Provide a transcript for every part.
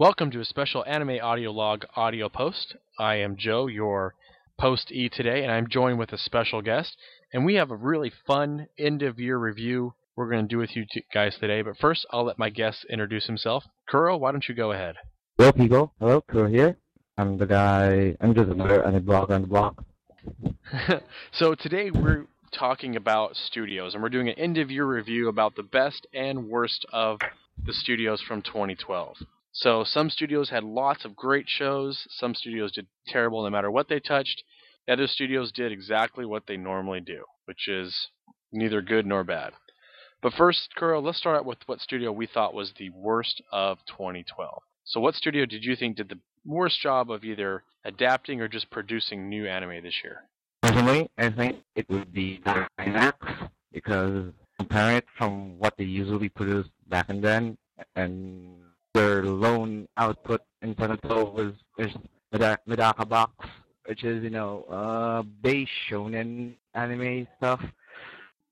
Welcome to a special anime audio log audio post. I am Joe, your post E today, and I'm joined with a special guest. And we have a really fun end of year review we're going to do with you guys today. But first, I'll let my guest introduce himself. Kuro, why don't you go ahead? Hello, people. Hello, Kuro here. I'm the guy, I'm just another anime blogger on the blog. so today we're talking about studios, and we're doing an end of year review about the best and worst of the studios from 2012. So some studios had lots of great shows. Some studios did terrible no matter what they touched. The Other studios did exactly what they normally do, which is neither good nor bad. But first, Kuro, let's start out with what studio we thought was the worst of 2012. So what studio did you think did the worst job of either adapting or just producing new anime this year? Personally, I think it would be Gainax because comparing it from what they usually produced back and then and their lone output in Tanato was is Medaka Box, which is, you know, uh, base shonen anime stuff.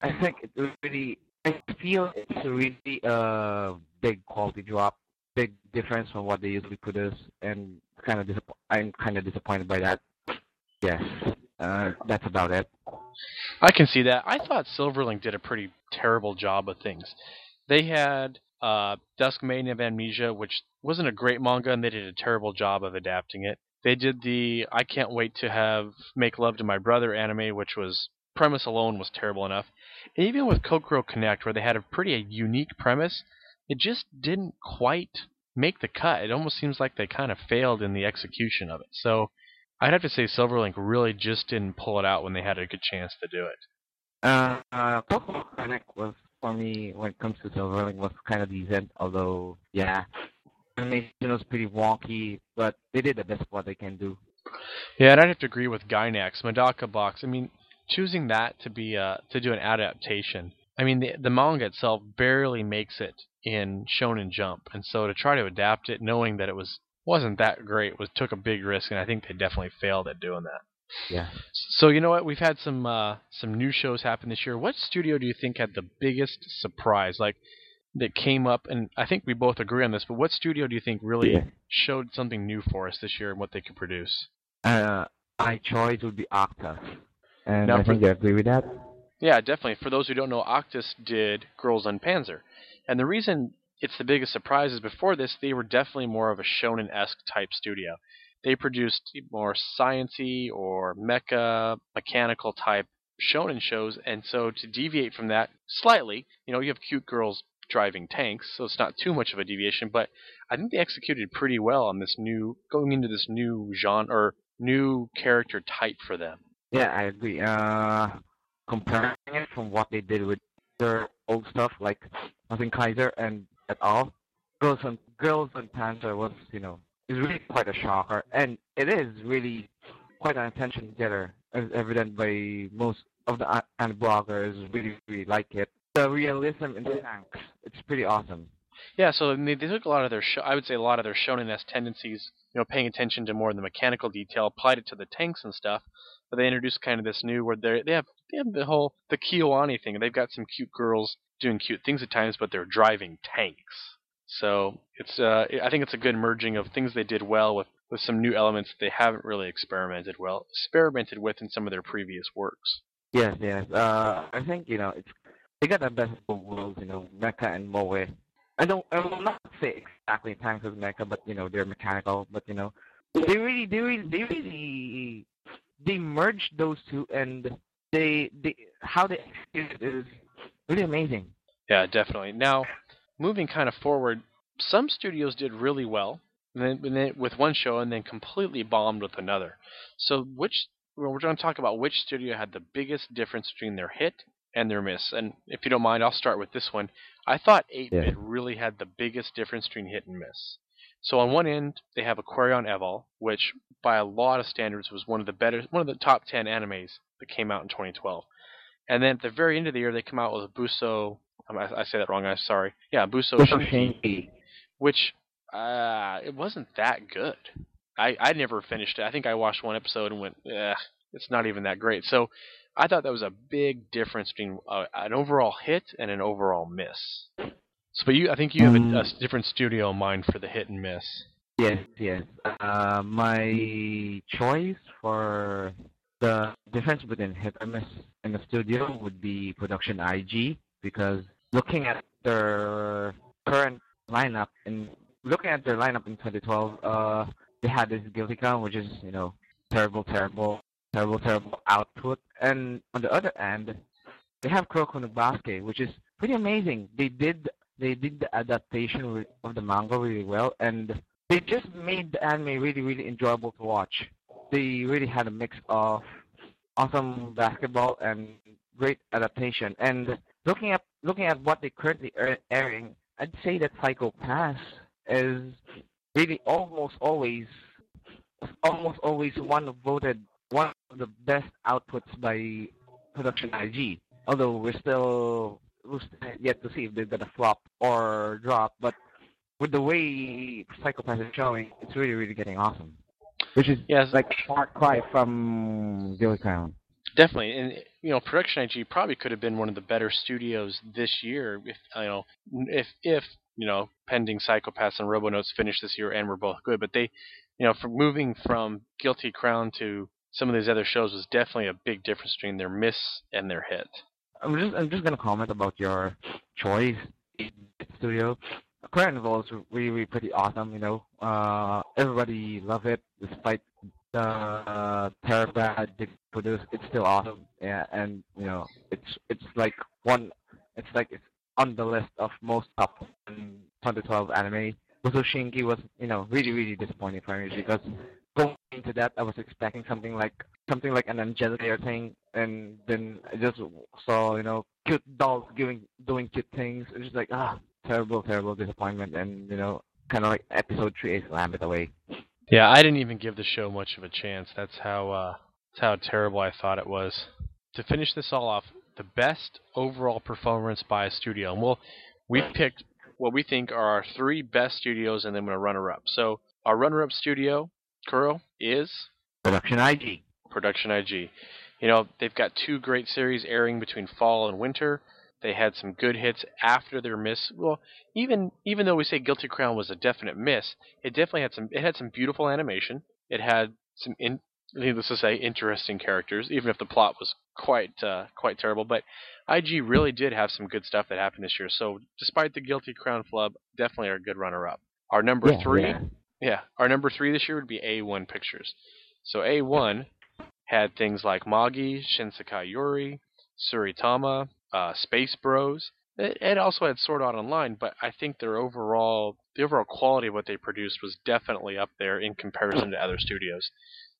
I think it really, I feel it's a really uh, big quality drop, big difference from what they usually produce, and kind of disapp- I'm kind of disappointed by that. Yes, uh, that's about it. I can see that. I thought Silverlink did a pretty terrible job of things. They had uh, Dusk Maiden of Amnesia, which wasn't a great manga, and they did a terrible job of adapting it. They did the I Can't Wait to Have Make Love to My Brother anime, which was premise alone was terrible enough. And even with Kokoro Connect, where they had a pretty unique premise, it just didn't quite make the cut. It almost seems like they kind of failed in the execution of it. So I'd have to say Silverlink really just didn't pull it out when they had a good chance to do it. Uh, uh, Kokoro Connect was for me when it comes to Silverlink was kind of decent, although yeah, animation was pretty wonky, but they did the best what they can do. Yeah, and I'd have to agree with Gainax, Medaka Box. I mean, choosing that to be uh, to do an adaptation. I mean, the the manga itself barely makes it in Shonen Jump, and so to try to adapt it, knowing that it was wasn't that great, was took a big risk, and I think they definitely failed at doing that. Yeah. So you know what? We've had some uh, some new shows happen this year. What studio do you think had the biggest surprise, like that came up? And I think we both agree on this. But what studio do you think really Yeah. showed something new for us this year and what they could produce? Uh, my choice would be Octa, and Now I think you agree with that. Yeah, definitely. For those who don't know, Actas did Girls und Panzer, and the reason it's the biggest surprise is before this they were definitely more of a shonen-esque type studio. They produced more sciency or mecha, mechanical type shonen shows, and so to deviate from that slightly, you know, you have cute girls driving tanks, so it's not too much of a deviation. But I think they executed pretty well on this new going into this new genre or new character type for them. Yeah, I agree. Uh, comparing it from what they did with their old stuff like Nothing Kaiser and at all, Girls and Girls und Panzer was you know is really quite a shocker, and it is really quite an attention getter, as evident by most of the and bloggers really really like it. The realism in the tanks, it's pretty awesome. Yeah, so they, they took a lot of their, sho- I would say, a lot of their shonen-esque tendencies, you know, paying attention to more of the mechanical detail, applied it to the tanks and stuff. But they introduced kind of this new where they they have they have the whole the Kiowani thing. They've got some cute girls doing cute things at times, but they're driving tanks. So it's uh, I think it's a good merging of things they did well with with some new elements that they haven't really experimented well experimented with in some of their previous works. Yes, yes. Uh, I think you know it's they got the best of both worlds. You know, mecha and moe. I don't. I will not say exactly tanks is mecha, but you know they're mechanical. But you know, they really, they really, they really, they merged those two, and they, they, how they execute it is really amazing. Yeah, definitely. Now, moving kind of forward, some studios did really well and then, and then with one show and then completely bombed with another. So, which well, we're going to talk about which studio had the biggest difference between their hit and their miss. And if you don't mind, I'll start with this one. I thought 8-bit Yeah. really had the biggest difference between hit and miss. So on one end, they have Aquarion Evol, which by a lot of standards was one of the better, one of the top 10 animes that came out in 2012. And then at the very end of the year, they come out with Buso. I, I say that wrong. I'm sorry. Yeah, Buso Buso Shinki, Shinki. which uh, it wasn't that good. I I never finished it. I think I watched one episode and went, eh, it's not even that great. So I thought that was a big difference between uh, an overall hit and an overall miss. So, but you, I think you have a, a Mm. different studio in mind for the hit and miss. Yes, yes. Uh, my choice for the difference between hit and miss in the studio would be production IG because looking at their current lineup and looking at their lineup in 2012, uh, they had this Guilty Crown, which is you know terrible, terrible, terrible, terrible output, and on the other end, they have Kuroko no Basuke, which is pretty amazing. They did they did the adaptation of the manga really well, and they just made the anime really, really enjoyable to watch. They really had a mix of awesome basketball and great adaptation. And looking at looking at what they're currently are airing, I'd say that Psycho Pass is really almost always almost always one of voted one of the best outputs by Production IG. Although we're still we're still yet to see if they're gonna flop or drop, but with the way Psycho Pass is showing, it's really really getting awesome. Which is Yes, like far cry from Guilty Crown. Definitely, and you know, Production IG probably could have been one of the better studios this year if you know if if you know pending Psycho Pass and Robonotes finished this year and were both good. But they, you know, from moving from Guilty Crown to some of these other shows was definitely a big difference between their miss and their hit. I'm just I'm just gonna comment about your choice in studio. Carnival is really, really pretty awesome. You know, uh, everybody love it despite uh, terrible bad they produce. It's still awesome. Yeah, and you know, it's it's like one. It's like it's on the list of most top 2012 anime. Shinki was you know really really disappointing for me because going into that I was expecting something like something like an Angelica thing, and then I just saw you know cute dolls doing doing cute things. It's just like ah terrible terrible disappointment, and you know kind of like episode three is slammed away. Yeah, I didn't even give the show much of a chance. That's how uh, that's how terrible I thought it was. To finish this all off, the best overall performance by a studio, and we'll we picked what we think are our three best studios, and then we're gonna runner up. So our runner up studio, Kuro, is Production IG. Production IG. You know they've got two great series airing between fall and winter. They had some good hits after their miss. Well, even even though we say Guilty Crown was a definite miss, it definitely had some. It had some beautiful animation. It had some, in, needless to say, interesting characters, even if the plot was quite uh, quite terrible. But IG really did have some good stuff that happened this year. So despite the Guilty Crown flub, definitely are a good runner up. Our number Yeah, three, yeah. yeah, our number three this year would be A1 Pictures. So A1 had things like Magi, Shinsekai Yori, Tsuritama, uh, Space Bros. It, it also had Sword Art Online, but I think their overall the overall quality of what they produced was definitely up there in comparison to other studios.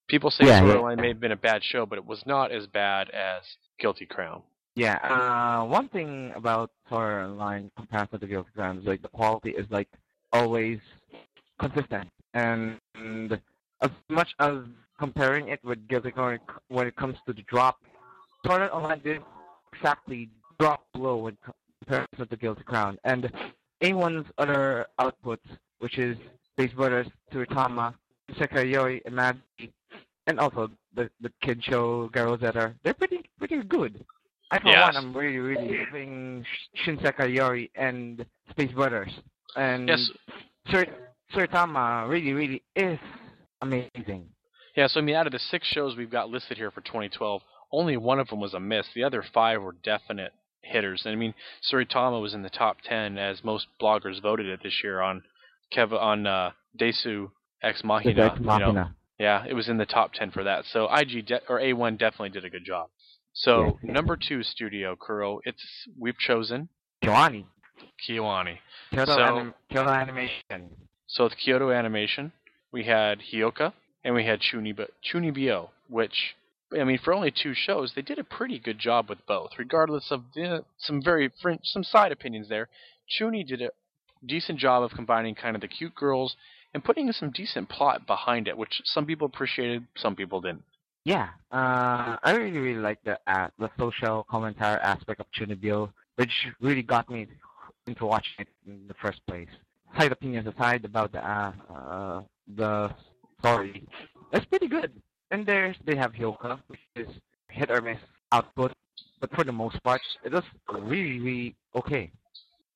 People say Yeah, Sword Art yeah. Online may have been a bad show, but it was not as bad as Guilty Crown. Yeah, uh, one thing about Sword Art Online compared to the Guilty Crown is like the quality is like always consistent, and, and as much as comparing it with Guilty Crown when it comes to the drop, Sword Art Online did exactly drop below in comparison to the Guilty Crown, and A1's other outputs, which is Space Brothers, Tsuritama, Sekayoi, and Magi, and also the the kid show Girls that are they're pretty pretty good. I for Yes. one, I'm really really loving Sh- Shinsekai Yori and Space Brothers, and Yes, Sur- Tsuritama really really is amazing. Yeah, so I mean, out of the six shows we've got listed here for 2012, only one of them was a miss. The other five were definite hitters. And I mean, Tsuritama was in the top 10 as most bloggers voted it this year on Kev on uh, Desu Ex Machina. Ex you know. Yeah, it was in the top 10 for that. So IG de- or A1 definitely did a good job. So number two studio Kuro, it's we've chosen KyoAni, KyoAni. Kyoto, So- anim- Kyoto Animation. So with Kyoto Animation, we had Hyoka and we had Chunibi- Chunibyo, which I mean, for only two shows, they did a pretty good job with both, regardless of some very some side opinions there. Chuni did a decent job of combining kind of the cute girls and putting some decent plot behind it, which some people appreciated, some people didn't. Yeah, uh, I really really like the uh, the social commentary aspect of Chunibyo, which really got me into watching it in the first place. Side opinions aside about the uh, uh, the story, it's pretty good. And there's they have Hyoka, which is hit or miss output, but for the most part, it was really really okay.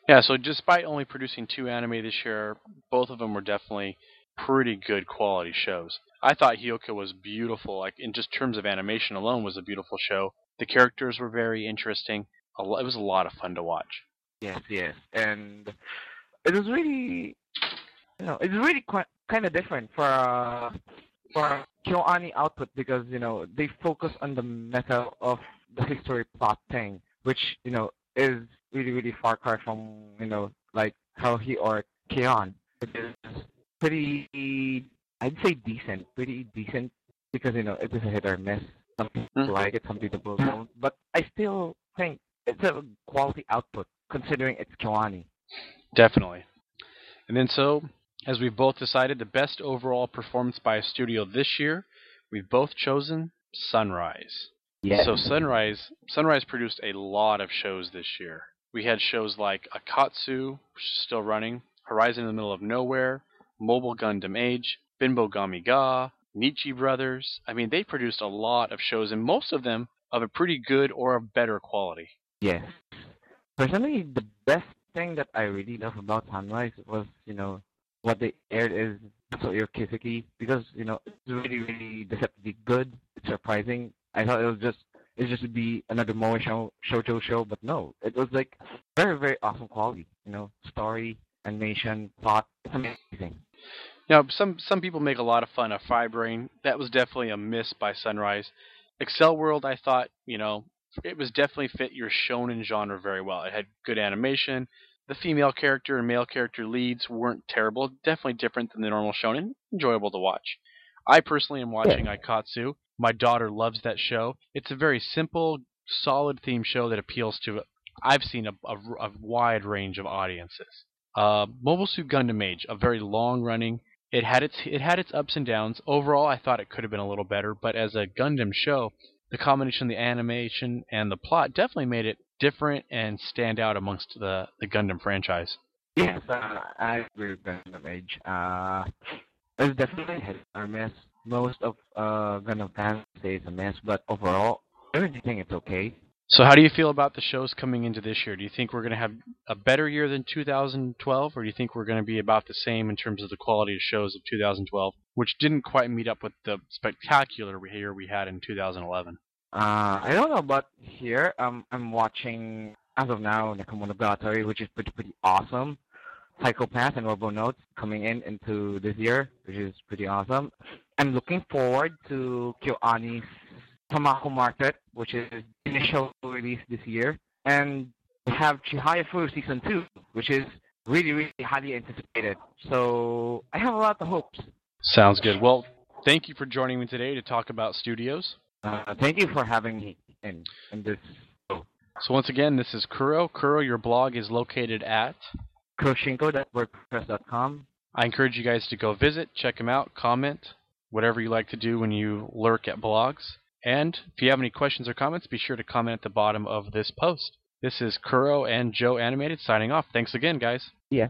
Yeah, so despite only producing two anime this year, both of them were definitely pretty good quality shows. I thought Hyoka was beautiful, like in just terms of animation alone, was a beautiful show. The characters were very interesting. It was a lot of fun to watch. Yes, yes, and it was really, you know, it's really quite kind of different for uh, for KyoAni output because you know they focus on the meta of the history plot thing, which you know is really really far cry from you know like Haruhi or K-On! It is pretty I'd say decent, pretty decent because you know it is a hit or miss. Some people mm-hmm. like it, some people don't. But I still think it's a quality output considering it's KyoAni. Definitely. And then so, as we've both decided, the best overall performance by a studio this year, we've both chosen Sunrise. Yes. So Sunrise Sunrise produced a lot of shows this year. We had shows like Aikatsu, which is still running, Horizon in the Middle of Nowhere, Mobile Gundam Age, Binbogami Ga, Nichi Brothers. I mean, they produced a lot of shows, and most of them of a pretty good or a better quality. Yes. Personally, the best thing that I really love about Sunrise was, you know, what they aired is So Your because, you know, it's really, really deceptively good. It's surprising. I thought it was just it just be another Moe show, shoujo show, but no, it was like very, very awesome quality. You know, story, animation, plot. It's amazing. Now, some some people make a lot of fun of Phi Brain. That was definitely a miss by Sunrise. Accel World, I thought, you know, it was definitely fit your shonen genre very well. It had good animation. The female character and male character leads weren't terrible. Definitely different than the normal shonen. Enjoyable to watch. I personally am watching yeah. Aikatsu. My daughter loves that show. It's a very simple, solid theme show that appeals to. I've seen a, a, a wide range of audiences. Uh, Mobile Suit Gundam Age, a very long-running, it had its it had its ups and downs. Overall, I thought it could have been a little better, but as a Gundam show, the combination of the animation and the plot definitely made it different and stand out amongst the the Gundam franchise. Yes, uh, I agree with Gundam Age. Uh, it's definitely a miss. Most of uh, Gundam fans say it's a miss, but overall, everything it's okay. So, how do you feel about the shows coming into this year? Do you think we're going to have a better year than 2012, or do you think we're going to be about the same in terms of the quality of shows of 2012, which didn't quite meet up with the spectacular year we had in 2011? Uh, I don't know, but here um, I'm watching as of now Nekomonogatari, which is pretty pretty awesome. Psycho-Pass and Robo Notes coming in into this year, which is pretty awesome. I'm looking forward to KyoAni's Tamako Market, which is initial release this year, and we have Chihaya Furu Season 2, which is really, really highly anticipated. So I have a lot of hopes. Sounds good. Well, thank you for joining me today to talk about studios. Uh, thank you for having me in, in this show. So once again, this is Kuro. Kuro, your blog is located at kuroshinko.wordpress.com. I encourage you guys to go visit, check him out, comment, whatever you like to do when you lurk at blogs. And if you have any questions or comments, be sure to comment at the bottom of this post. This is Kuro and Joe Animated signing off. Thanks again, guys. Yeah.